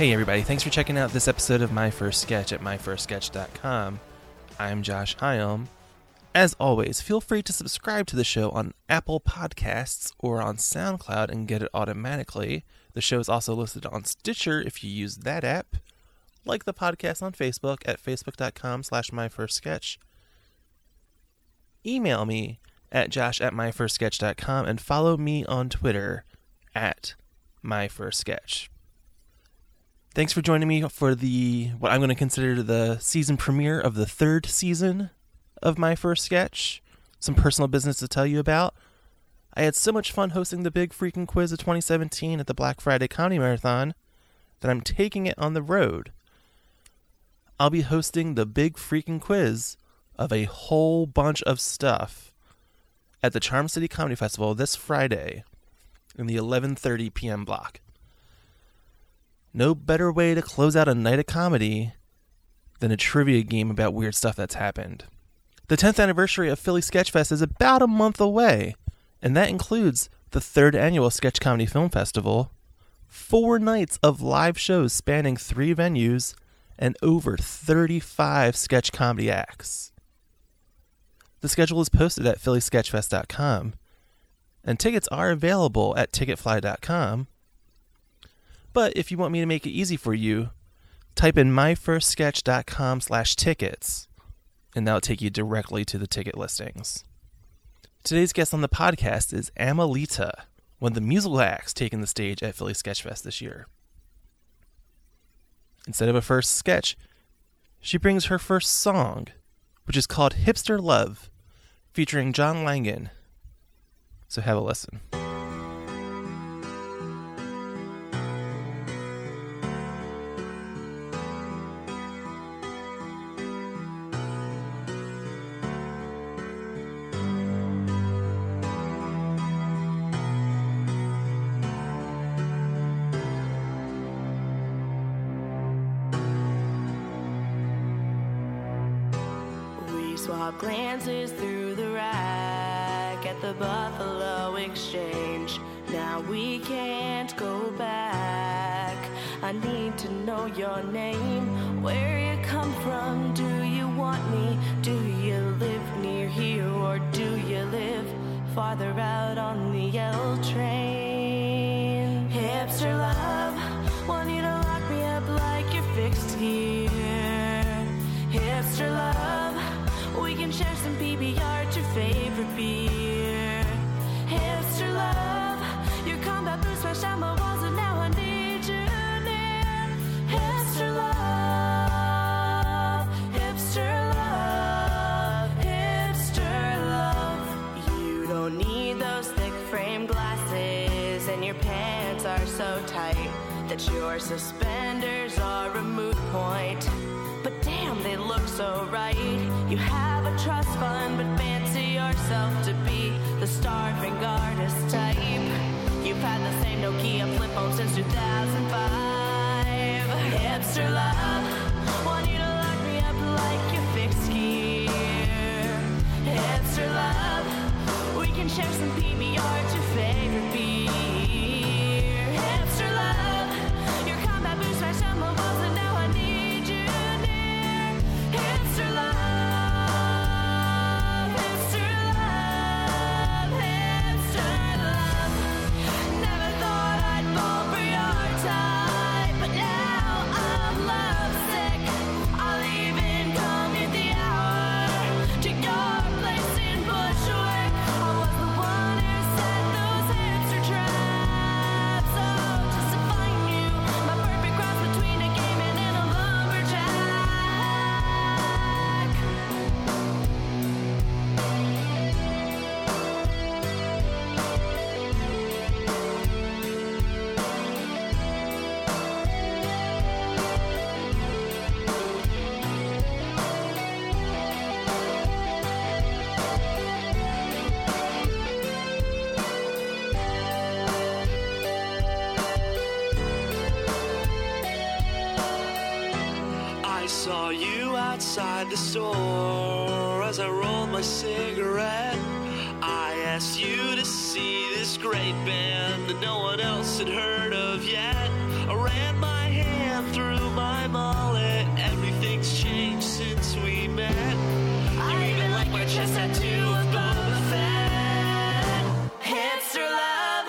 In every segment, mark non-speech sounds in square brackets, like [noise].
Hey, everybody, thanks for checking out this episode of My First Sketch at myfirstsketch.com. I'm Josh Hyam. As always, feel free to subscribe to the show on Apple Podcasts or on SoundCloud and get it automatically. The show is also listed on Stitcher if you use that app. Like the podcast on Facebook at facebook.com slash myfirstsketch. Email me at josh at myfirstsketch.com and follow me on Twitter at myfirstsketch. Thanks for joining me for the what I'm going to consider the season premiere of the third season of my first sketch. Some personal business to tell you about. I had so much fun hosting the big freaking quiz of 2017 at the Black Friday Comedy Marathon that I'm taking it on the road. I'll be hosting the big freaking quiz of a whole bunch of stuff at the Charm City Comedy Festival this Friday in the 11:30 p.m. block. No better way to close out a night of comedy than a trivia game about weird stuff that's happened. The 10th anniversary of Philly Sketchfest is about a month away, and that includes the third annual Sketch Comedy Film Festival, four nights of live shows spanning three venues, and over 35 sketch comedy acts. The schedule is posted at phillysketchfest.com, and tickets are available at ticketfly.com. But if you want me to make it easy for you, type in myfirstsketch.com slash tickets, and that'll take you directly to the ticket listings. Today's guest on the podcast is Amalita, one of the musical acts taking the stage at Philly Sketchfest this year. Instead of a first sketch, she brings her first song, which is called Hipster Love, featuring John Langan. So have a listen. We can't go back. I need to know your name, where you come from. Do you want me? Do you live near here or do you live farther out on the L train? Hipster love, want you to lock me up like you're fixed here. Hipster love, we can share some PBR, your favorite your pants are so tight that your suspenders are a moot point. But damn, they look so right. You have a trust fund, but fancy yourself to be the starving artist type. You've had the same Nokia flip phone since 2005. Hipster love, want you to lock me up like your fixed gear. Hipster love, we can share some PBR, your favorite beer. Outside the store as I rolled my cigarette. I asked you to see this great band that no one else had heard of yet. I ran my hand through my mullet. Everything's changed since we met. You even like my chest tattoo of Boba Fett. Hipster love,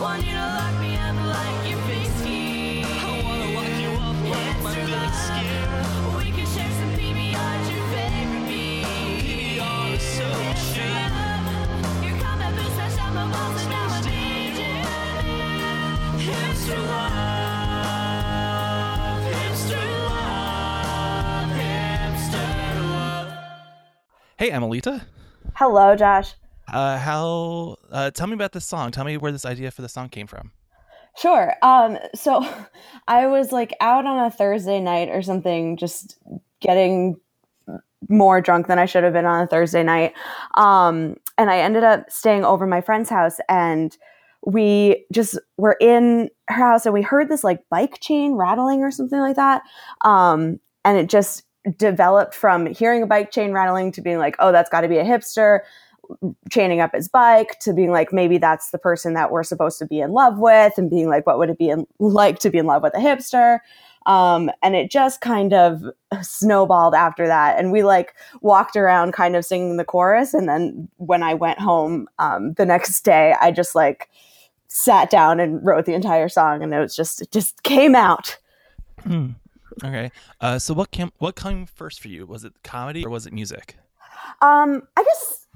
want you to lock me up like your big ski. I wanna lock you up like my big skin. Hey, Amelita. Hello, Josh. Uh, how? Uh, tell me about this song. Tell me where this idea for the song came from. Sure. Um, so [laughs] I was like out on a Thursday night or something, just getting more drunk than I should have been on a Thursday night. Um, and I ended up staying over my friend's house and we just were in her house and we heard this like bike chain rattling or something like that. Um, and it just developed from hearing a bike chain rattling to being like, oh, that's got to be a hipster chaining up his bike to being like maybe that's the person that we're supposed to be in love with and being like what would it be in, like to be in love with a hipster? Um, and it just kind of snowballed after that. And we like walked around kind of singing the chorus. And then when i went home um, the next day i just like sat down and wrote the entire song and it was just it just came out Okay. Uh, so what came? What came first for you? Was it comedy or was it music? Um, I guess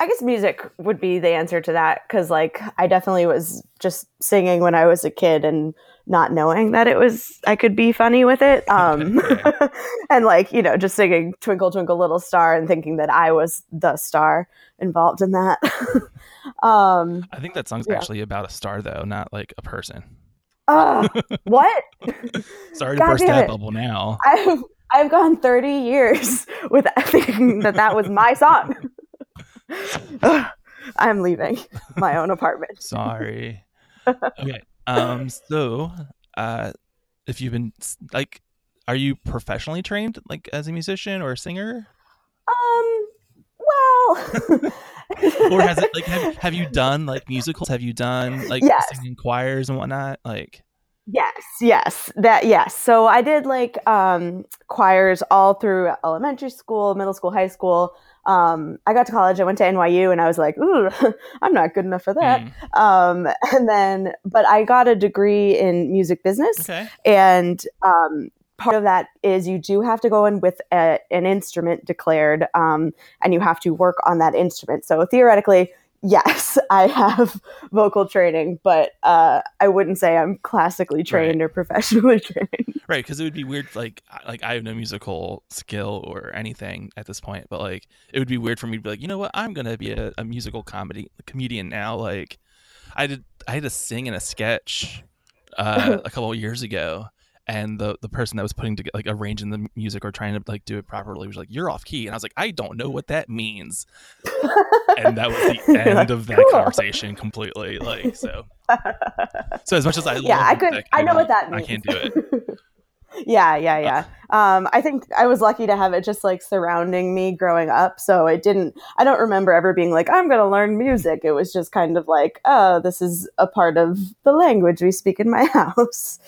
I guess music would be the answer to that because like I definitely was just singing when I was a kid and not knowing that it was I could be funny with it. [laughs] Um, [laughs] and like you know just singing Twinkle Twinkle Little Star and thinking that I was the star involved in that. [laughs] um, I think that song's Yeah. actually about a star, though, not like a person. uh, what? Sorry God to burst that bubble now. I've I've gone thirty years with thinking that that was my song. I'm leaving my own apartment. Sorry. okay. Um. So, uh, if you've been like, are you professionally trained, like as a musician or a singer, Um. Well. [laughs] or has it like have, [laughs] have you done like musicals? Have you done like Yes. singing choirs and whatnot? Like, Yes, yes, that yes. So I did like um, choirs all through elementary school, middle school, high school. Um, I got to college. I went to NYU, and I was like, "Ooh, [laughs] I'm not good enough for that." mm, Um, and then, but I got a degree in music business, okay. and um, part of that is you do have to go in with a, an instrument declared, um, and you have to work on that instrument. So theoretically, yes, [laughs] I have vocal training, but uh, I wouldn't say I'm classically trained or [laughs] professionally trained. Right, because it would be weird. Like, I- like I have no musical skill or anything at this point, but like, it would be weird for me to be like, you know what, I'm gonna be a, a musical comedy comedian now. Like, I did, I had to sing in a sketch uh, [laughs] a couple of years ago, and the the person that was putting together, like, arranging the music or trying to like do it properly was like, "You're off key," and I was like, "I don't know what that means," and that was the [laughs] end of that "Cool." conversation completely. Like, so, [laughs] so as much as I yeah, love I could. I know what that means. I can't do it. [laughs] yeah, yeah, yeah. Um, I think I was lucky to have it just like surrounding me growing up. So it didn't, I don't remember ever being like, I'm going to learn music. It was just kind of like, oh, this is a part of the language we speak in my house.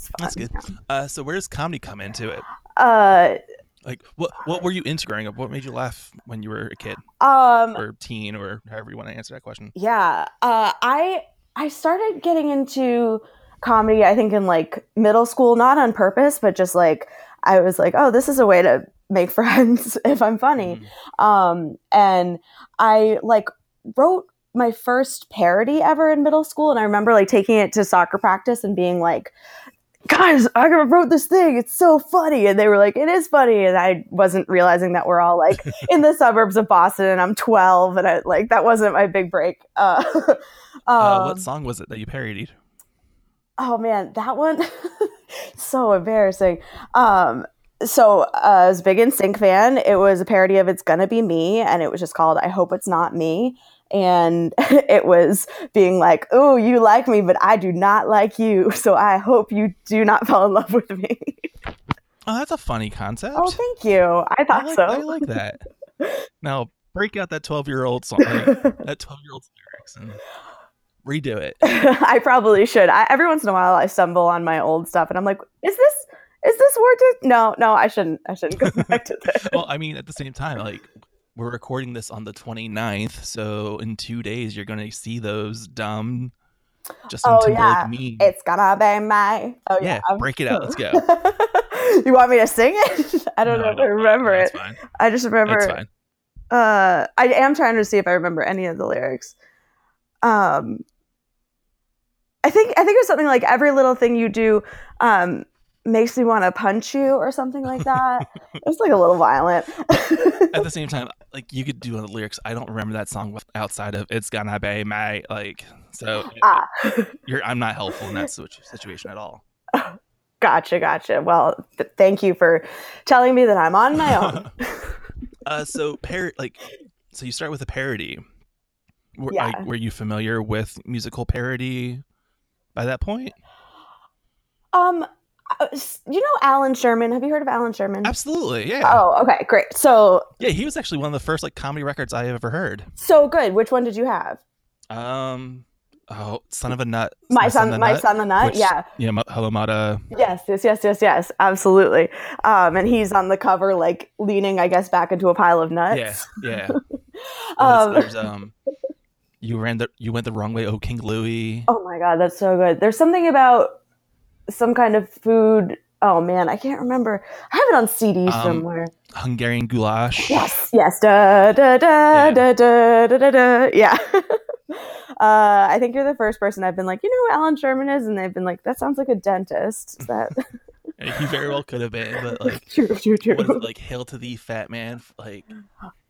Is fun. That's good. Uh, so where does comedy come into it? Uh, Like, what what were you into growing up? What made you laugh when you were a kid um, or teen or however you want to answer that question? Yeah. Uh, I I started getting into comedy. I think in like middle school, not on purpose, but just like I was like, oh, this is a way to make [laughs] friends if I'm funny. Mm. Um, and I like wrote my first parody ever in middle school, and I remember like taking it to soccer practice and being like. Guys, I wrote this thing. It's so funny. And they were like, it is funny. And I wasn't realizing that we're all like [laughs] in the suburbs of Boston and I'm 12 and I like that wasn't my big break. Uh, [laughs] Uh, um, what song was it that you parodied? oh man, that one [laughs] so embarrassing. Um, so uh, I was a big NSYNC fan. It was a parody of "It's Gonna Be Me," and it was just called "I Hope It's Not Me." And [laughs] it was being like, "Oh, you like me, but I do not like you. [laughs] So I hope you do not fall in love with me." Oh, that's a funny concept. oh, thank you. I I thought like, so. I like that. [laughs] Now break out that twelve year old song, that twelve year old lyrics, and redo it. I probably should. I, every once in a while, I stumble on my old stuff, and I'm like, "Is this is this worth it?" No, no, I shouldn't. I shouldn't go back to this. well, I mean, at the same time, like we're recording this on the 29th, so in two days you're gonna see those dumb Justin Oh, Timberlake yeah. it's gonna be my. Oh yeah, yeah, break it out. Let's go. [laughs] you want me to sing it? [laughs] I don't No, know if I remember it. I just remember. Uh I am trying to see if I remember any of the lyrics. Um I think I think it was something like every little thing you do um makes me want to punch you or something like that. [laughs] it's like a little violent. [laughs] At the same time, like you could do the lyrics. I don't remember that song outside of "It's Gonna Be My." Like, so ah, you're I'm not helpful in that situation at all. [laughs] gotcha, gotcha. Well, th- thank you for telling me that I'm on my own. Uh, so par like, so you start with a parody. Were, Yeah. like, were you familiar with musical parody by that point? um you know Allan Sherman? Have you heard of Allan Sherman? Absolutely, yeah, Oh, okay, great. So yeah. He was actually one of the first like comedy records I ever heard. so good. Which one did you have? Um, oh, son of a nut. My son, the my Nut, son the nut. which- yeah. yeah. Hello, Muddah. Yes, yes, yes, yes, yes, absolutely. Um, and he's on the cover, like leaning, I guess, back into a pile of nuts. Yeah, yeah. [laughs] Um, there's, there's um, you ran the you went the wrong way. Oh, King Louis. Oh my god, that's so good. There's something about some kind of food. Oh man, I can't remember. I have it on CD Um, somewhere. Hungarian goulash. Yes, yes. Da da da Yeah. da da da da. Yeah. [laughs] Uh, I think you're the first person I've been like, you know who Allan Sherman is, and they've been like, that sounds like a dentist. Is that [laughs] He very well could have been, but [laughs] like, true? True. True. what is it, like hail to the fat man? Like,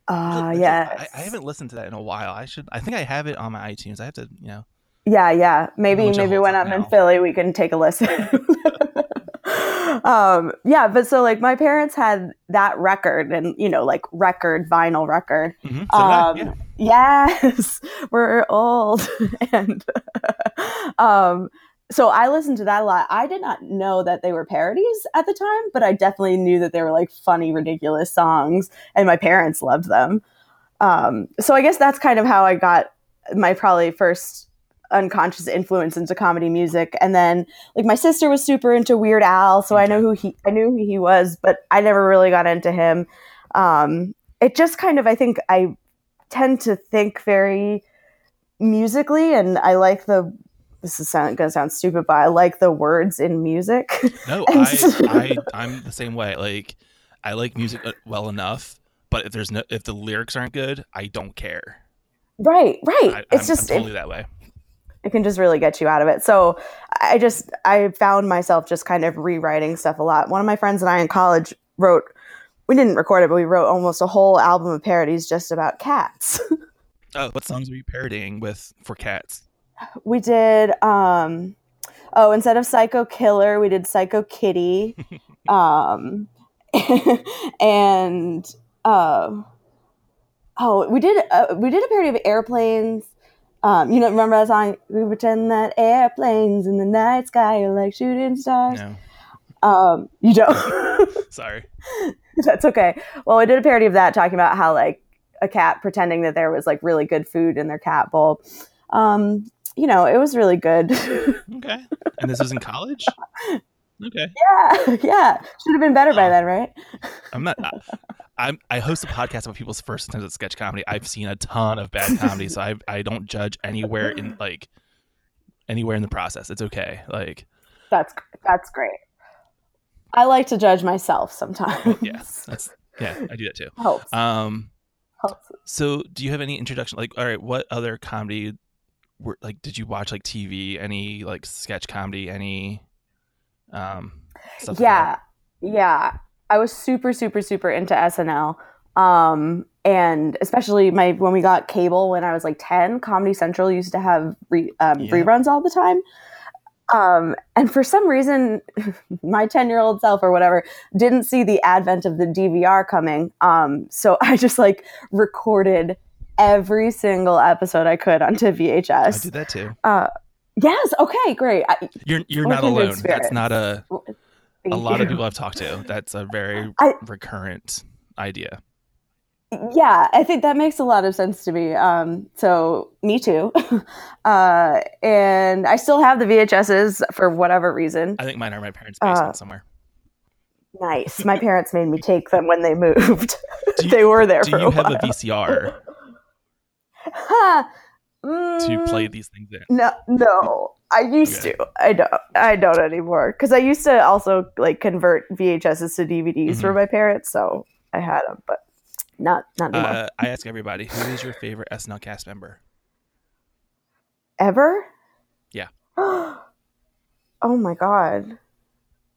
Ah, legit, yes. I, I haven't listened to that in a while. I should. I think I have it on my iTunes. I have to, you know. Yeah, yeah. Maybe Which maybe when I'm in. Philly, we can take a listen. [laughs] um, yeah, but so like my parents had that record, and you know, like record vinyl record. Mhm, so Um, yeah. Yes, [laughs] we're old, [laughs] and um, so I listened to that a lot. I did not know that they were parodies at the time, but I definitely knew that they were like funny, ridiculous songs, and my parents loved them. Um, so I guess that's kind of how I got my probably first unconscious influence into comedy music and then like my sister was super into weird al so i know who he i knew who he was but i never really got into him um it just kind of i think i tend to think very musically and i like the this is sound, gonna sound stupid but i like the words in music No, [laughs] I, [laughs] I I'm the same way. Like, I like music uh, well enough, but if there's no, if the lyrics aren't good, I don't care. right right I, it's I'm, just I'm it- that way. It can just really get you out of it. So I just I found myself just kind of rewriting stuff a lot. One of my friends and I in college wrote we didn't record it, but we wrote almost a whole album of parodies just about cats. [laughs] Oh, what songs were you parodying with for cats? we did um oh, instead of Psycho Killer, we did Psycho Kitty. [laughs] um [laughs] and uh, oh, we did uh, we did a parody of airplanes. Um, you know, remember that song? We pretend that airplanes in the night sky are like shooting stars. No, Um, you don't. [laughs] sorry. That's okay. Well, I did a parody of that talking about how like a cat pretending that there was like really good food in their cat bowl. Um, you know, it was really good. [laughs] Okay, and this was in college. [laughs] Okay, yeah, [laughs] yeah. Should have been better by then, right? [laughs] I'm not. I, I'm. I host a podcast about people's first attempts at sketch comedy. I've seen a ton of bad comedy, so I I don't judge anywhere in [laughs] like anywhere in the process. It's okay. Like, That's that's great. I like to judge myself sometimes. yeah, that's yeah. I do that too. helps. Um. helps. So, do you have any introduction? Like, all right, what other comedy? Were, like, did you watch like TV? Any like sketch comedy? Any? Um. Stuff like yeah yeah i was super super super into snl um and especially my when we got cable when i was like 10 comedy central used to have re, um, Yeah. reruns all the time um and for some reason [laughs] my 10 year old self or whatever didn't see the advent of the dvr coming um so [laughs] i just like recorded every single episode i could onto VHS. I did that too. uh yes okay great I, You're you're not alone. That's not a thank a lot of people I've talked to. That's a very I- recurrent idea. yeah, I think that makes a lot of sense to me. Um, so me too. [laughs] uh, and I still have the VHSs for whatever reason. I think mine are my parents' basement Uh, somewhere. Nice. My [laughs] parents made me take them when they moved. [laughs] You- they were there Do you have while. a VCR Huh. To Mm, play these things in? No, no. I used Okay. to. I don't. I don't anymore because I used to also like convert VHSs to DVDs for Mhm. my parents, so I had them, but not not anymore. Uh, I ask everybody, who is your favorite SNL cast member? Ever? Yeah. [gasps] oh my god,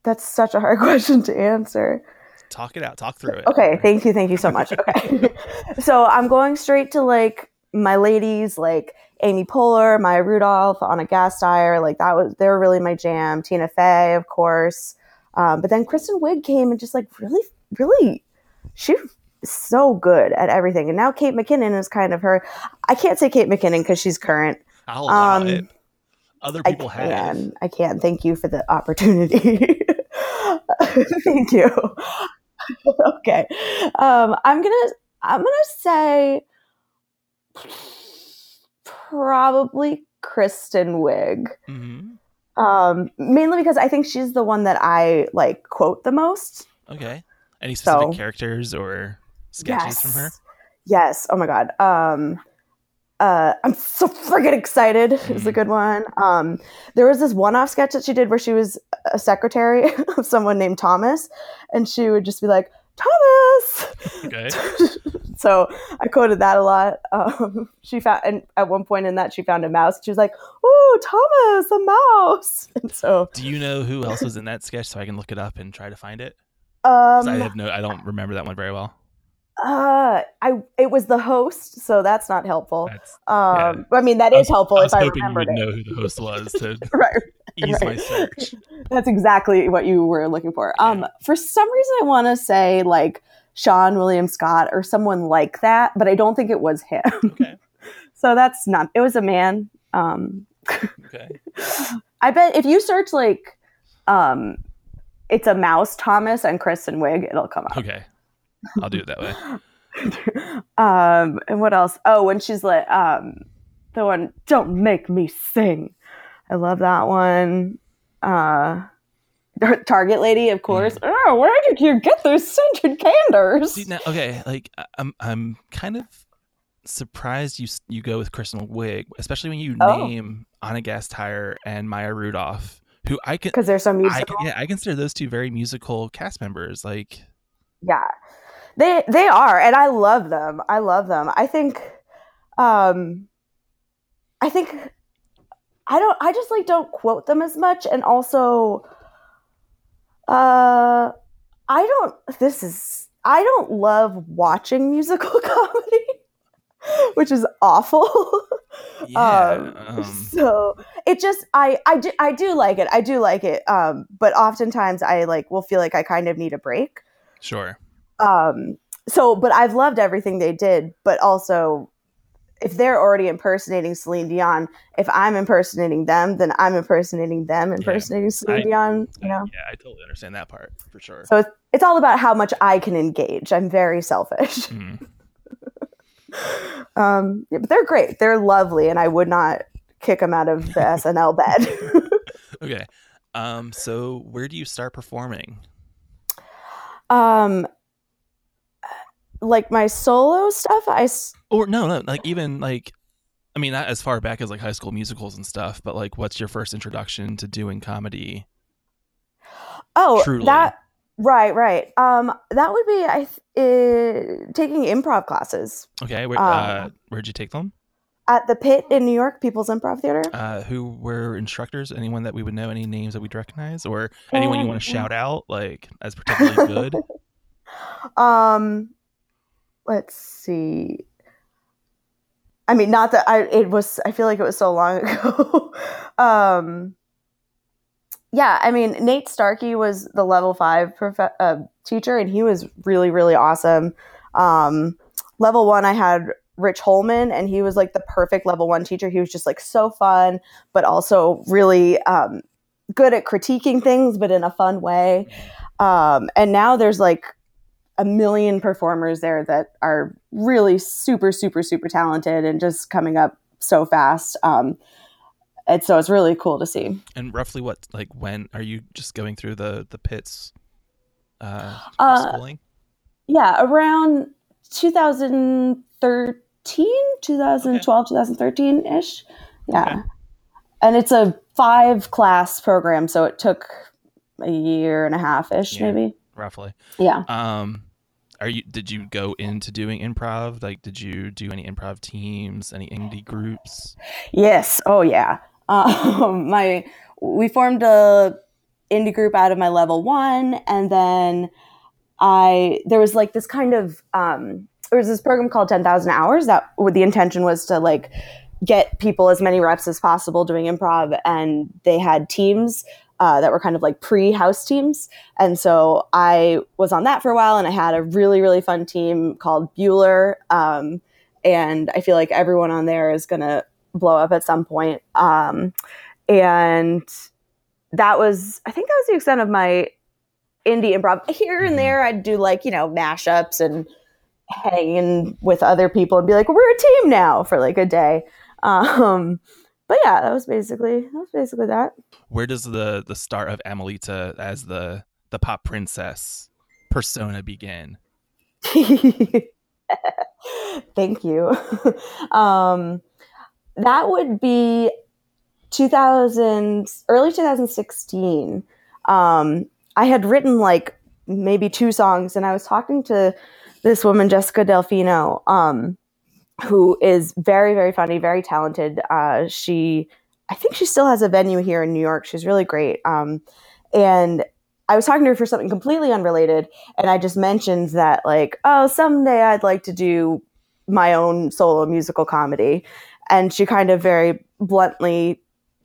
that's such a hard [laughs] question to answer. Talk it out. Talk through it. Okay, thank you, thank you so much. [laughs] Okay, [laughs] so I'm going straight to like my ladies, like Amy Poehler, Maya Rudolph, Anna Gasteyer. Like that was they were really my jam. Tina Fey, of course. Um, but then Kristen Wiig came and just like really, really, she was so good at everything. And now Kate McKinnon is kind of her. I can't say Kate McKinnon because she's current. I'll allow Um, it. Other I people have. can. I can. Thank you for the opportunity. [laughs] Thank you. [laughs] okay. Um, I'm gonna I'm gonna say probably Kristen Wiig. hmm Um, mainly because I think she's the one that I like quote the most. Okay. Any specific So- characters or sketches from her? Yes. Oh my god. Um uh I'm so friggin' excited. It's a good one. Um there was this one-off sketch that she did where she was a secretary [laughs] of someone named Thomas and she would just be like, Thomas. Okay. [laughs] so I quoted that a lot. Um [laughs] she found and at one point in that she found a mouse. She was like, Oh, Thomas, a mouse. [laughs] And so Do you know who else was in that sketch so I can look it up and try to find it? um I have no. I don't remember that one very well. uh I it was the host, so that's not helpful. That's, Um, I mean that I is helpful I was if I hoping you would it. know who the host was to [laughs] right, ease my search. That's exactly what you were looking for. Um, for some reason, I want to say like Seann William Scott or someone like that, but I don't think it was him. [laughs] Okay. so that's not. It was a man. Um, Okay. [laughs] I bet if you search like, um, it's a mouse Thomas and Kristen Wiig, it'll come up. Okay. I'll do it that way. [laughs] um, and what else? Oh, when she's like, um, the one, don't make me sing. I love that one. Uh, Target lady, of course. Oh, where did you get those scented candles? See now, okay, like I- I'm, I'm kind of surprised you you go with Kristen Wiig, especially when you Oh. name Anna Gasteyer and Maya Rudolph, who I can, Because they're so I, musical. yeah, I consider those two very musical cast members. Like, yeah they they are and i love them i love them i think um i think i don't i just like don't quote them as much and also uh i don't this is i don't love watching musical [laughs] comedy which is awful. [laughs] Yeah, um, um, so it just I I do I do like it I do like it um but oftentimes I like will feel like I kind of need a break. Sure. um so but i've loved everything they did but also if they're already impersonating celine dion if i'm impersonating them then i'm impersonating them impersonating celine I- dion you know Yeah, I totally understand that part for sure. so it's, it's all about how much i can engage i'm very selfish Mhm. [laughs] um yeah, but they're great they're lovely and i would not kick them out of the [laughs] snl bed [laughs] Okay. Um. So, where do you start performing? um like my solo stuff i Or no, no, like even like, I mean, not as far back as like High School Musicals and stuff, but like, what's your first introduction to doing comedy? Oh, Truly. that right, right. Um, that would be I th- uh, taking improv classes Okay. Where, Um, uh, where'd you take them? at the Pit in New York, People's Improv Theater. Uh, who were instructors? Anyone that we would know? Any names that we'd recognize, or anyone you want to Um, shout out, like as particularly good? [laughs] Um, let's see. I mean, not that I. It was. I feel like it was so long [laughs] ago. um, yeah, I mean, Nate Starkey was the level five prof- uh, teacher, and he was really, really awesome. Um, level one, I had Rich Holman, and he was like the perfect level one teacher. He was just like so fun, but also really um, good at critiquing things, but in a fun way. Um, and now there's like a million performers there that are really super, super, super talented and just coming up so fast. Um, and so it's really cool to see. And roughly what like when are you just going through the the pits uh, Uh, schooling? Yeah, around 2013, 2012, 2013 ish. Yeah. Okay. And it's a five class program, so it took a year and a half ish, Yeah. maybe. Roughly. Yeah. Um are you did you go into doing improv? Like did you do any improv teams, any indie groups? Yes. Oh, yeah. [laughs] Um, my we formed a indie group out of my level one, and then I there was like this kind of um, there was this program called Ten Thousand Hours that with the intention was to like get people as many reps as possible doing improv, and they had teams. Uh, that were kind of like pre-house teams, and so I was on that for a while, and I had a really really fun team called Bueller, um, and I feel like everyone on there is gonna blow up at some point. Um, and that was, I think that was the extent of my indie improv. Here and there, I'd do like, you know, mashups and hanging with other people and be like, we're a team now for like a day. Um, but yeah, that was basically, that was basically that. Where does the the start of Amelita as the the pop princess persona begin? [laughs] Thank you. [laughs] um, that would be 2000, early 2016. Um, I had written like maybe two songs, and I was talking to this woman, Jessica Delfino, um, who is very, very funny, very talented. Uh, she, I think she still has a venue here in New York. She's really great. Um, and I was talking to her for something completely unrelated, and I just mentioned that, like, oh, someday I'd like to do my own solo musical comedy. And she kind of very bluntly,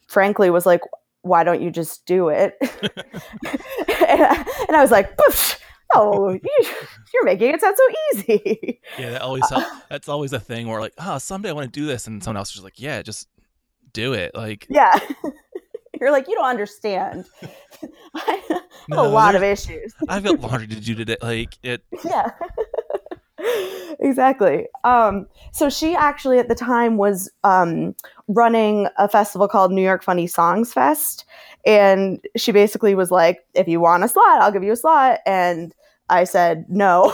frankly, was like, why don't you just do it? and, [laughs] I, [laughs] and I was like, Poof, oh, you, [laughs] you're making it sound so easy. [laughs] Yeah, that always help. [laughs] That's always a thing where like, oh, someday I want to do this, and someone else is like, yeah, just do it. Like, yeah. You're like, you don't understand. I have No, a lot of issues. I've got laundry to do today. Like it. yeah exactly um, so she actually at the time was um, running a festival called new york funny songs fest and she basically was like if you want a slot i'll give you a slot and i said no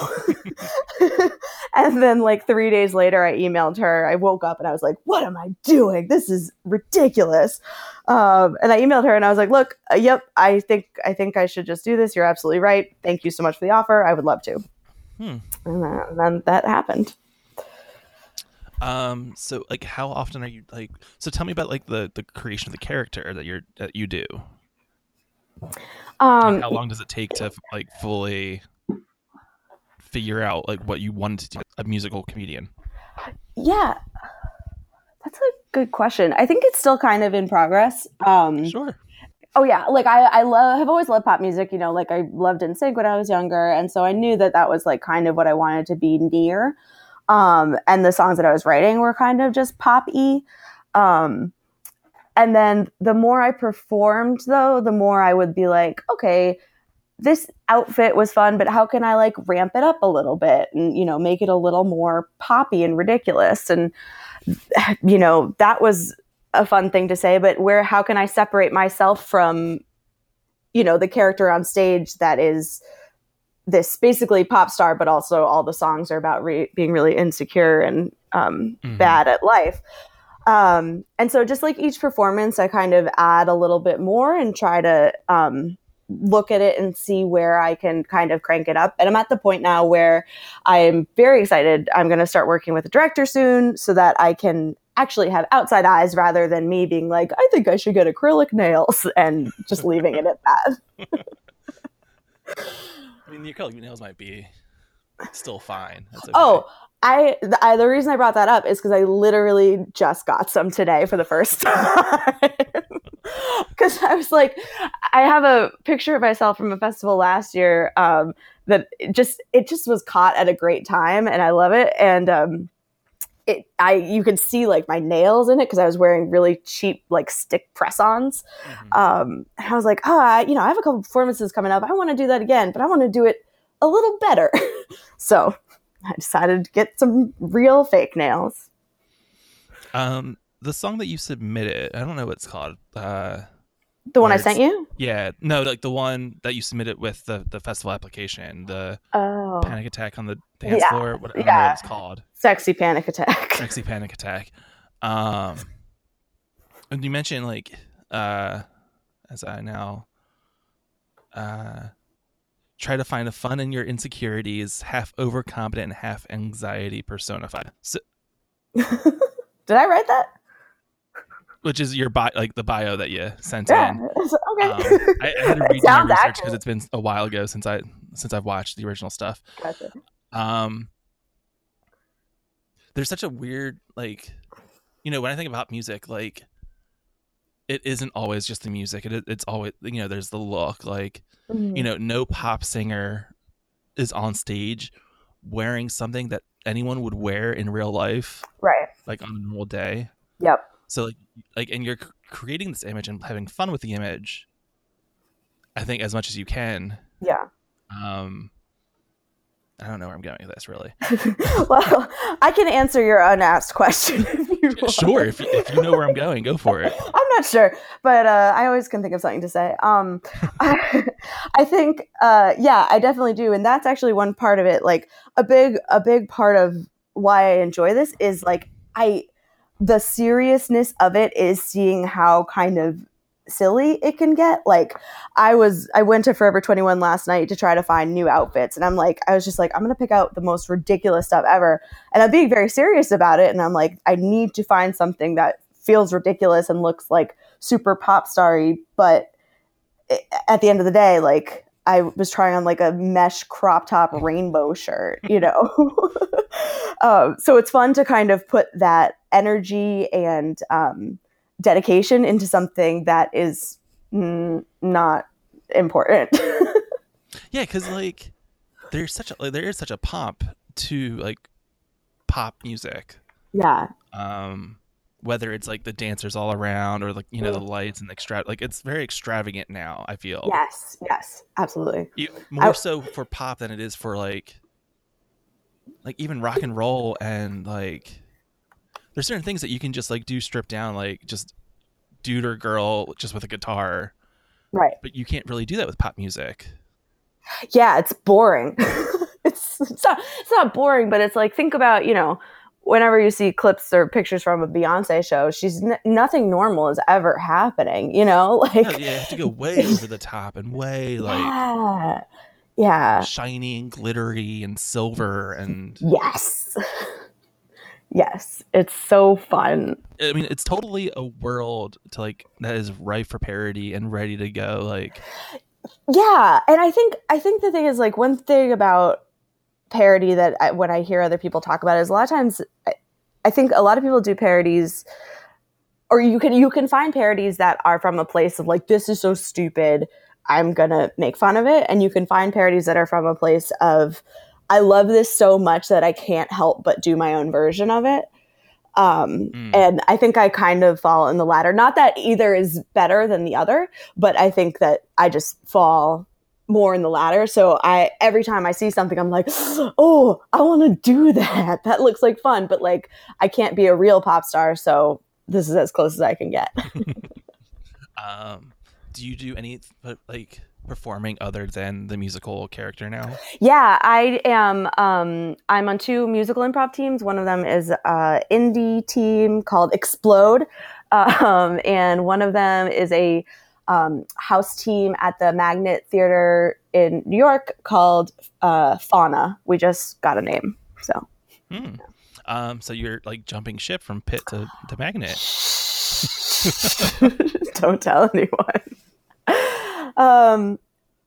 [laughs] and then like three days later i emailed her i woke up and i was like what am i doing this is ridiculous um, and i emailed her and i was like look uh, yep i think i think i should just do this you're absolutely right thank you so much for the offer i would love to Hmm. and then, and then that happened. Um. So like, how often are you like? So tell me about like the the creation of the character that you're that you do. Um, how long does it take to like fully figure out like what you wanted to do? A musical comedian. yeah, that's a good question. I think it's still kind of in progress. Um, Sure. oh yeah, like I, I love, have always loved pop music. You know, like I loved NSYNC when I was younger, and so I knew that that was like kind of what I wanted to be near. Um, and the songs that I was writing were kind of just pop-y. Um, and then the more I performed, though, the more I would be like, okay, this outfit was fun, but how can I like ramp it up a little bit and you know make it a little more poppy and ridiculous? And [sighs] you know that was a fun thing to say. But where how can I separate myself from you know the character on stage that is this basically pop star, but also all the songs are about re- being really insecure and um, Mhm. bad at life. Um, and so just like each performance, I kind of add a little bit more and try to um, look at it and see where I can kind of crank it up. And I'm at the point now where I'm very excited. I'm going to start working with a director soon so that I can actually have outside eyes rather than me being like, I think I should get acrylic nails [laughs] and just leaving it at that. [laughs] I mean, the acrylic nails might be still fine. That's oh, okay. Oh, I the, I the reason I brought that up is because I literally just got some today for the first [laughs] time. Because I was like, I have a picture of myself from a festival last year um, that it just it just was caught at a great time, and I love it. And um, it I you could see like my nails in it because I was wearing really cheap like stick press-ons. Mhm. Um, and I was like, ah, you know, I have a couple performances coming up. I want to do that again, but I want to do it a little better. [laughs] so I decided to get some real fake nails. Um, the song that you submitted, I don't know what it's called. Uh, The one I sent you? yeah, no, like the one that you submitted with the the festival application, the Oh, Panic Attack on the dance Yeah, floor. What, I don't know what it's called. sexy panic attack. [laughs] Sexy Panic Attack. Um, and you mentioned like, uh, as I now, uh, try to find a fun in your insecurities, half overconfident and half anxiety personified. So, [laughs] Did I write that? which is your bio, like the bio that you sent Yeah. in. [laughs] Okay. Um, I, I had to [laughs] redo my research because it's been a while ago since I since I've watched the original stuff. Gotcha. Um, there's such a weird like, you know, when I think about music, like, it isn't always just the music. It it's always you know, there's the look. Like, Mhm. you know, no pop singer is on stage wearing something that anyone would wear in real life, Right. like on a normal day. Yep. So like like and you're creating this image and having fun with the image. I think as much as you can. Yeah. Um I don't know where I'm going with this really. [laughs] well, I can answer your unasked question [laughs] you [laughs] want. sure, if if you know where I'm going, go for it. [laughs] I'm not sure, but uh, I always can think of something to say. Um, [laughs] I, I think, uh, yeah, I definitely do, and that's actually one part of it. Like a big, a big part of why I enjoy this is like I, the seriousness of it is seeing how kind of silly it can get. Like I was, I went to Forever 21 last night to try to find new outfits, and I'm like, I was just like, I'm gonna pick out the most ridiculous stuff ever, and I'm being very serious about it, and I'm like, I need to find something that feels ridiculous and looks like super pop starry, but at the end of the day, like I was trying on like a mesh crop top rainbow shirt, you know. [laughs] um, so it's fun to kind of put that energy and um, dedication into something that is mm, not important. [laughs] Yeah, because like there's such a like, there is such a pop to like pop music. yeah, Um whether it's like the dancers all around or like you know the lights and the extra like it's very extravagant now, I feel. yes, yes, absolutely. You, more so for pop than it is for like like even rock and roll and like there's certain things that you can just like do stripped down like just dude or girl just with a guitar Right. but you can't really do that with pop music yeah, it's boring. [laughs] it's it's not it's not boring, but it's like think about you know whenever you see clips or pictures from a Beyonce show, she's n- nothing normal is ever happening. You know, [laughs] like yeah, you have to go way over the top and way [laughs] like yeah, yeah, shiny and glittery and silver and yes, yes. It's so fun. i mean it's totally a world to like that is ripe for parody and ready to go like Yeah, and I think I think the thing is like one thing about parody that I, when I hear other people talk about it is a lot of times I, I think a lot of people do parodies or you can you can find parodies that are from a place of like this is so stupid I'm going to make fun of it and you can find parodies that are from a place of I love this so much that I can't help but do my own version of it. Um, Mm. And I think I kind of fall in the latter. Not that either is better than the other, but I think that I just fall more in the latter. So I every time I see something, I'm like, [gasps] oh, I want to do that. [laughs] That looks like fun, but like I can't be a real pop star, so this is as close as I can get. [laughs] [laughs] um do you do any like performing other than the musical character now Yeah, I am. Um, I'm on two musical improv teams. One of them is a indie team called Explode, [laughs] um, and one of them is a um, house team at the Magnet Theater in New York called uh, Fauna. We just got a name, so Hmm. Um, so you're like jumping ship from pit to, to magnet. [laughs] don't tell anyone. [laughs] Um,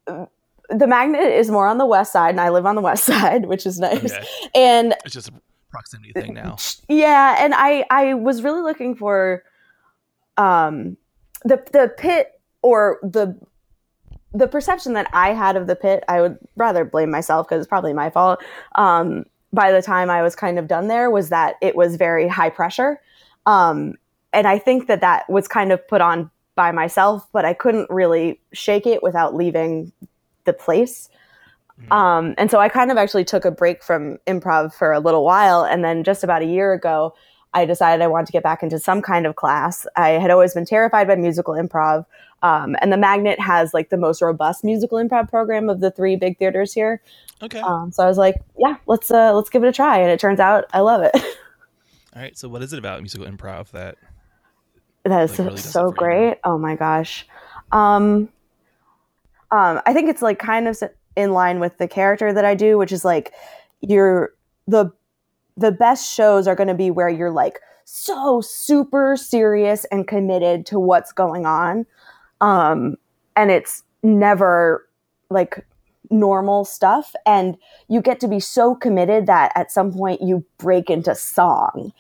the Magnet is more on the west side, and I live on the west [laughs] side, which is nice. Okay. And It's just a proximity thing now. [laughs] yeah and i i was really looking for um the the pit or the the perception that i had of the pit i would rather blame myself because it's probably my fault um by the time i was kind of done there was that it was very high pressure um and i think that that was kind of put on by myself but i couldn't really shake it without leaving the place Um, and so I kind of actually took a break from improv for a little while. And then just about a year ago, I decided I wanted to get back into some kind of class. I had always been terrified by musical improv. Um, and the Magnet has like the most robust musical improv program of the three big theaters here. Okay. Um, so I was like, yeah, let's uh, let's give it a try. And it turns out I love it. [laughs] All right. So what is it about musical improv that? That is Like, really so great. Oh my gosh. Um, um, I think it's like kind of in line with the character that I do, which is like you're the the best shows are going to be where you're like so super serious and committed to what's going on, um, and it's never like normal stuff, and you get to be so committed that at some point you break into song,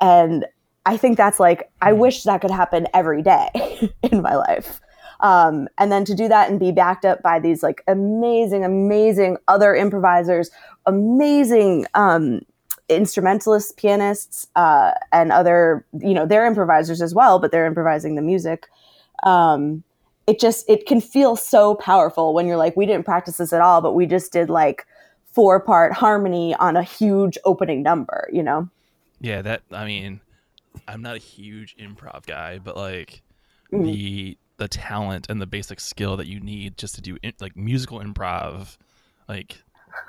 and I think that's like I wish that could happen every day [laughs] in my life. Um, and then to do that and be backed up by these like amazing, amazing other improvisers, amazing um, instrumentalists, pianists, uh, and other, you know, they're improvisers as well, but they're improvising the music. Um, it just it can feel so powerful when you're like, we didn't practice this at all, but we just did like four part harmony on a huge opening number, you know? Yeah. That. I mean, I'm not a huge improv guy, but like Mhm. the the talent and the basic skill that you need just to do in, like musical improv, like.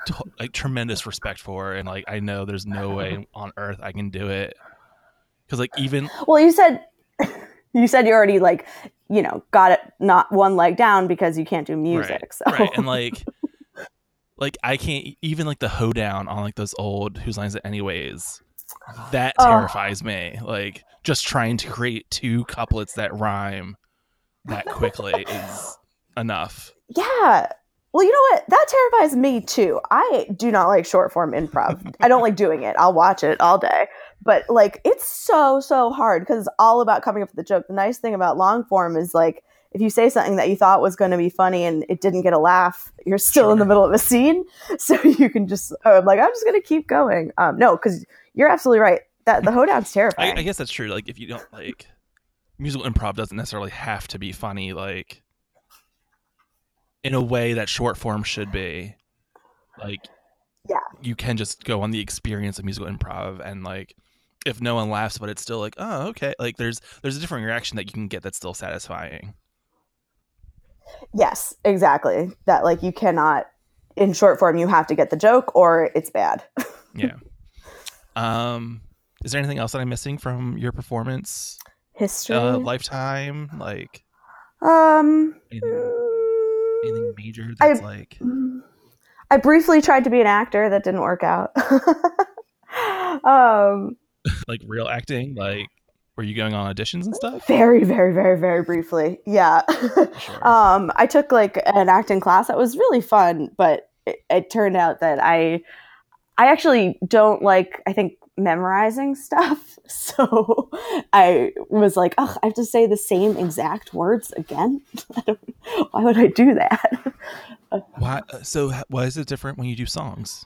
To, like tremendous respect for and like I know there's no way [laughs] on earth I can do it because like even Well, you said [laughs] you said you already like you know got it not one leg down because you can't do music. right, so right and [laughs] like like I can't even like the hoedown on like those old whose lines it anyways that Oh. terrifies me like just trying to create two couplets that rhyme that quickly [laughs] is enough yeah. Well, you know what? That terrifies me too. I do not like short form improv. I don't like doing it. I'll watch it all day. But like it's so so hard because it's all about coming up with the joke. The nice thing about long form is like if you say something that you thought was going to be funny and it didn't get a laugh, you're still in the middle of a scene, [laughs] so you can just I'm like I'm just going to keep going. Um, no, because you're absolutely right. That the hoedown's [laughs] I, terrifying. I guess that's true like if you don't like musical improv doesn't necessarily have to be funny like in a way that short form should be like Yeah. you can just go on the experience of musical improv and like if no one laughs but it's still like oh okay like there's there's a different reaction that you can get that's still satisfying Yes, exactly. That like you cannot in short form you have to get the joke or it's bad. [laughs] yeah um is there anything else that i'm missing from your performance History. uh lifetime like um anything anything mm, major I- that's like I briefly tried to be an actor that didn't work out. [laughs] um [laughs] like real acting like were you going on auditions and stuff very very very very briefly. Yeah. Sure. [laughs] um I took like an acting class that was really fun, but it, it turned out that I I actually don't like I think memorizing stuff. [laughs] So I was like, oh, I have to say the same exact words again. [laughs] Why would I do that? why uh, so why is it different when you do songs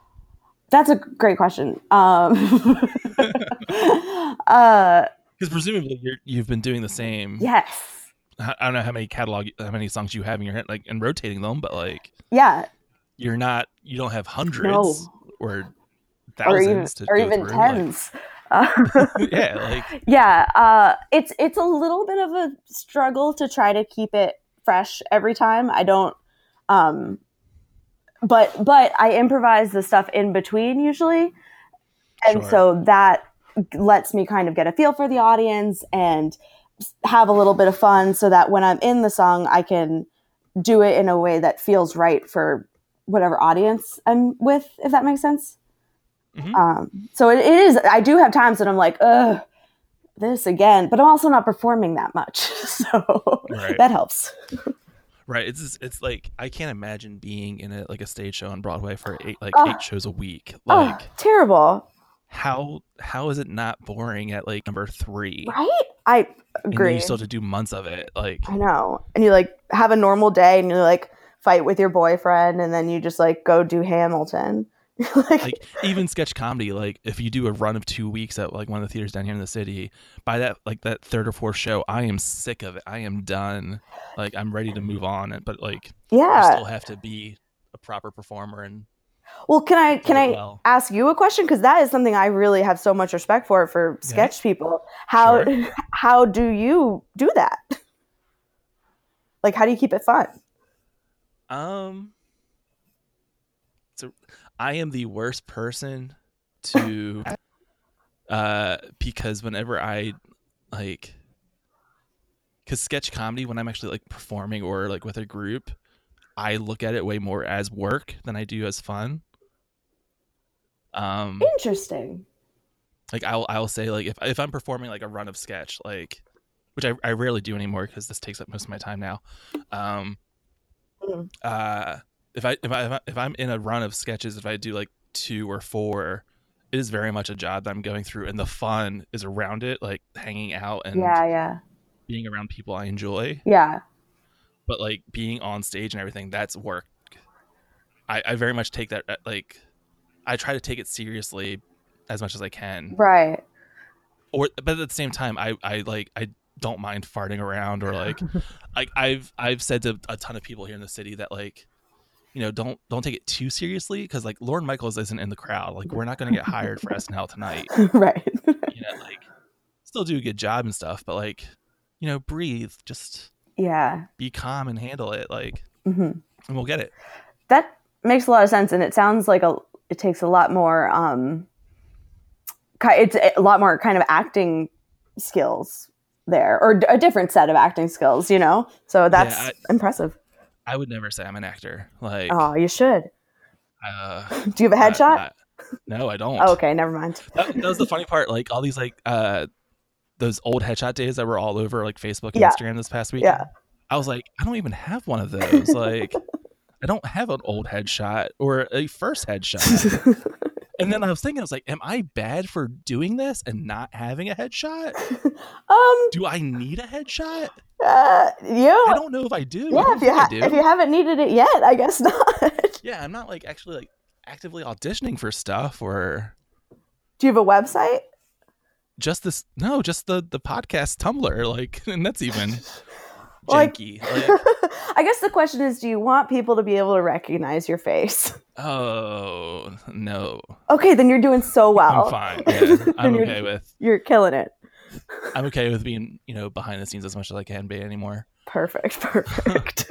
That's a great question. Um, uh, because presumably you're, you've been doing the same yes, I don't know how many catalog, how many songs you have in your head, like and rotating them, but like yeah, you're not, you don't have hundreds No. or or thousands even to or even through. like- tens. Uh, [laughs] yeah, like [laughs] yeah, uh, it's it's a little bit of a struggle to try to keep it fresh every time. I don't, um, but but I improvise the stuff in between usually, and Sure. so that lets me kind of get a feel for the audience and have a little bit of fun, so that when I'm in the song, I can do it in a way that feels right for whatever audience I'm with. If that makes sense. Mhm. Um, so it, it is. I do have times that I'm like, ugh, this again, but I'm also not performing that much, [laughs] so Right. that helps. right. It's just- it's like I can't imagine being in a like a stage show on Broadway for eight like Oh. eight shows a week. Oh, Like terrible, how how is it not boring at like number three? right? I And agree. you still have to do months of it. Like I know, and you like have a normal day, and you like fight with your boyfriend, and then you just like go do Hamilton. [laughs] like, like even sketch comedy like if you do a run of two weeks at like one of the theaters down here in the city by that like that third or fourth show i am sick of it i am done like i'm ready to move on but like you yeah, still have to be a proper performer and Well, can I can I well. ask you a question because that is something I really have so much respect for for sketch people. How [laughs] how do you do that? [laughs] Like how do you keep it fun? Um, so I am the worst person to, uh, because whenever I like, because sketch comedy, when I'm actually like performing or like with a group, I look at it way more as work than I do as fun. Um, Interesting. like I'll I'll say like if if I'm performing like a run of sketch like which I, I rarely do anymore because this takes up most of my time now um Mhm. uh if I if I if I'm in a run of sketches if I do like two or four it is very much a job that I'm going through and the fun is around it like hanging out and Yeah, yeah. being around people I enjoy Yeah. But like being on stage and everything that's work. I, I very much take that uh, like I try to take it seriously as much as I can. Right. or but at the same time i i like i don't mind farting around or like [laughs] like i've i've said to a ton of people here in the city that like you know don't don't take it too seriously because like lorne michaels isn't in the crowd. Like we're not going to get hired for snl tonight. [laughs] Right. you know like still do a good job and stuff but like you know breathe. Just yeah. be calm and handle it like hmm and we'll get it That makes a lot of sense, and it sounds like a it takes a lot more. um It's a lot more kind of acting skills there, or a different set of acting skills. You know, so that's I- impressive. i would never say i'm an actor like Oh, you should. uh [laughs] Do you have a headshot? No i don't oh, okay, never mind. that, that was the funny part. Like all these like uh those old headshot days that were all over like Facebook and Yeah. Instagram this past week. Yeah. I was like, I don't even have one of those. [laughs] Like I don't have an old headshot or a first headshot. [laughs] and then I was thinking, I was like, am I bad for doing this and not having a headshot? [laughs] Um, Do I need a headshot? uh, I don't know if I do. Yeah, don't if you I ha- if you haven't needed it yet, I guess not. Yeah, I'm not like actually like actively auditioning for stuff or Do you have a website? Just this no, just the the podcast Tumblr, like [laughs] and that's even [laughs] Like- janky. Like, [laughs] I guess the question is, do you want people to be able to recognize your face? oh no. Okay, then you're doing so well. I'm fine. Yeah, I'm okay with You're killing it. I'm okay with being, you know, behind the scenes as much as I can be anymore. Perfect. Perfect.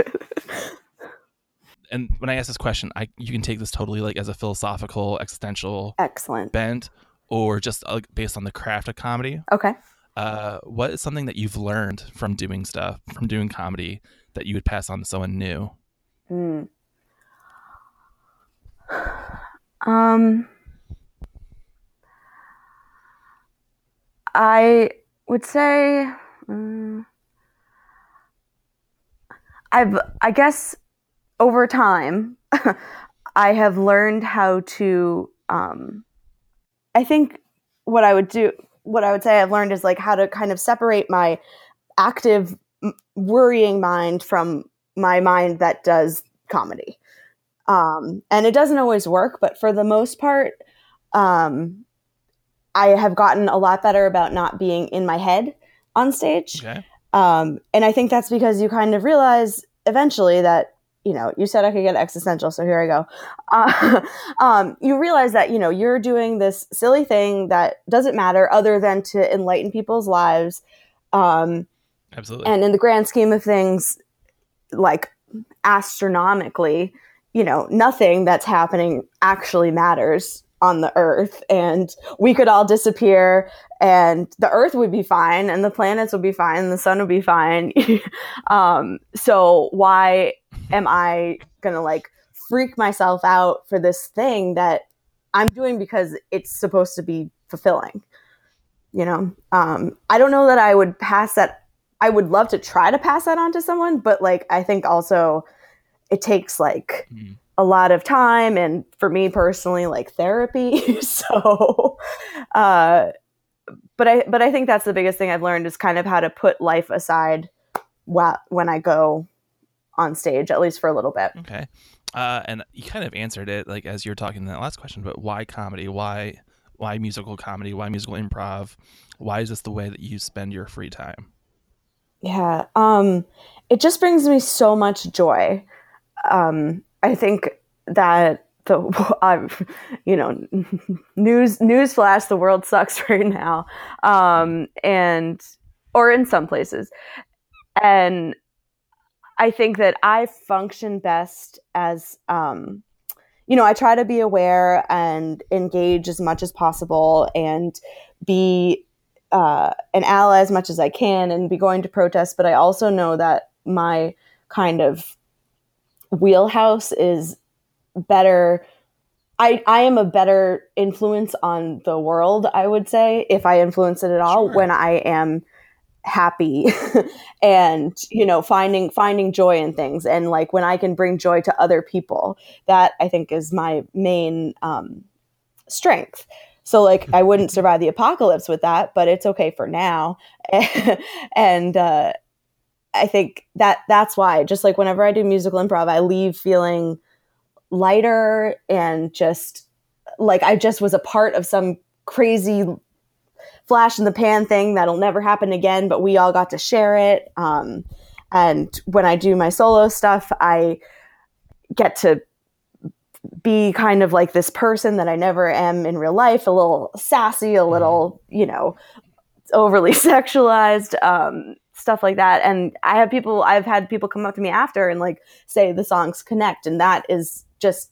And when I ask this question, I you can take this totally like as a philosophical, existential Excellent. bent, or just uh, based on the craft of comedy. Okay. Uh, what is something that you've learned from doing stuff, from doing comedy, that you would pass on to someone new? Hmm. Um, I would say, mm, I've, I guess, over time, [laughs] I have learned how to. Um, I think what I would do, what I would say I've learned is like how to kind of separate my active worrying mind from my mind that does comedy. Um, and it doesn't always work, but for the most part, um, I have gotten a lot better about not being in my head on stage. Okay. Um, and I think that's because you kind of realize eventually that, you know, you said I could get existential, so here I go. Uh, [laughs] um, you realize that, you know, you're doing this silly thing that doesn't matter other than to enlighten people's lives. Um, Absolutely. and in the grand scheme of things like astronomically you know nothing that's happening actually matters on the earth and we could all disappear and the earth would be fine and the planets would be fine and the sun would be fine [laughs] um, so why am i gonna like freak myself out for this thing that i'm doing because it's supposed to be fulfilling you know um, i don't know that i would pass that I would love to try to pass that on to someone, but like I think also it takes like Mhm. A lot of time and for me personally like therapy. [laughs] so uh but I but I think that's the biggest thing I've learned is kind of how to put life aside wha- when I go on stage at least for a little bit. Okay. Uh, and you kind of answered it like as you were talking in that last question, but why comedy? Why why musical comedy? Why musical improv? Why is this the way that you spend your free time? Yeah. Um it just brings me so much joy. Um I think that the [laughs] you know [laughs] news news flash the world sucks [laughs] right now. Um and or in some places. And i think that i function best as um you know i try to be aware and engage as much as possible and be uh, an ally as much as i can and be going to protests but i also know that my kind of wheelhouse is better. I, I am a better influence on the world, I would say, if I influence it at all, Sure. when I am happy. [laughs] And you know finding finding joy in things and like when i can bring joy to other people that i think is my main um strength. So like i wouldn't [laughs] survive the apocalypse with that but it's okay for now. [laughs] And uh i think that that's why just like whenever i do musical improv i leave feeling lighter and just like I just was a part of some crazy flash in the pan thing that'll never happen again, but we all got to share it. Um, and when I do my solo stuff, I get to be kind of like this person that I never am in real life, a little sassy, a little, you know, overly [laughs] sexualized, um, stuff like that. And I have people, I've had people come up to me after and like say the songs connect, and that is just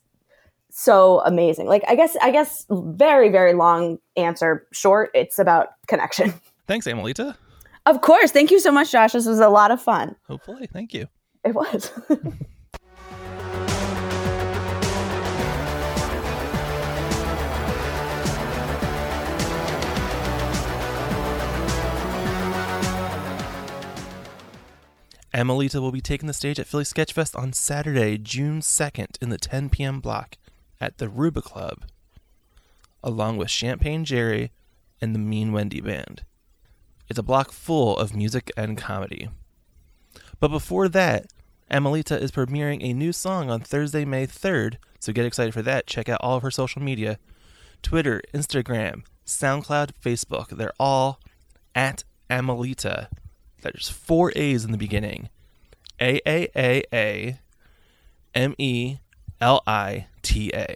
so amazing. Like I guess, I guess, very, very long answer. Short, it's about connection. [laughs] Thanks, Amelita. Of course. Thank you so much, Josh. This was a lot of fun. Hopefully. Thank you. It was. [laughs] Amelita will be taking the stage at Philly Sketchfest on Saturday, June 2nd in the 10 p.m. block at the Ruba Club, along with Champagne Jerry and the Mean Wendy Band. It's a block full of music and comedy. But before that, Amelita is premiering a new song on Thursday, May 3rd, so get excited for that. Check out all of her social media Twitter, Instagram, SoundCloud, Facebook. They're all at Amelita. There's four A's in the beginning. A A A A M E L I T A.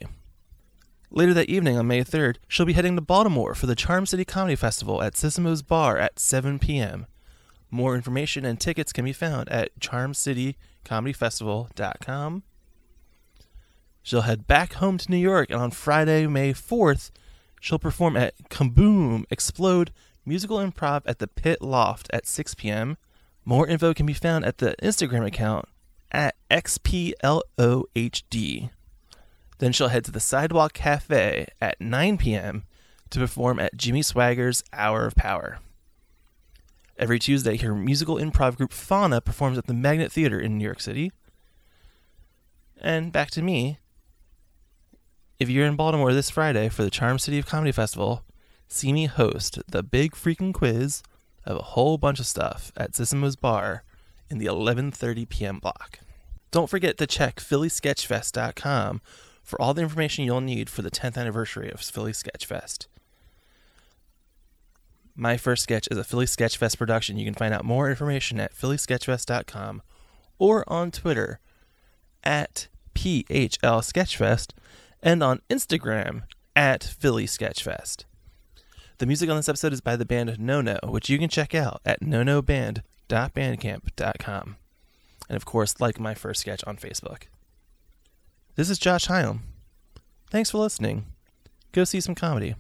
Later that evening on May 3rd, she'll be heading to Baltimore for the Charm City Comedy Festival at Zissimos Bar at 7 p.m. More information and tickets can be found at charmcitycomedyfestival.com. She'll head back home to New York, and on Friday, May 4th, she'll perform at Kaboom Explode Musical Improv at the Pit Loft at 6 p.m. More info can be found at the Instagram account at XPLOHD. Then she'll head to the Sidewalk Cafe at 9 p.m. to perform at Jimmy Swagger's Hour of Power. Every Tuesday, her musical improv group Fauna performs at the Magnet Theater in New York City. And back to me. If you're in Baltimore this Friday for the Charm City of Comedy Festival, see me host the big freaking quiz of a whole bunch of stuff at Zissimos Bar in the 11:30 p.m. block. Don't forget to check phillysketchfest.com for all the information you'll need for the 10th anniversary of Philly Sketchfest. My First Sketch is a Philly Sketchfest production. You can find out more information at phillysketchfest.com or on Twitter at PHL Sketchfest and on Instagram at Philly Sketchfest. The music on this episode is by the band No No, which you can check out at nonoband.bandcamp.com. And of course, like my first sketch on Facebook. This is Josh Hyam. Thanks for listening. Go see some comedy.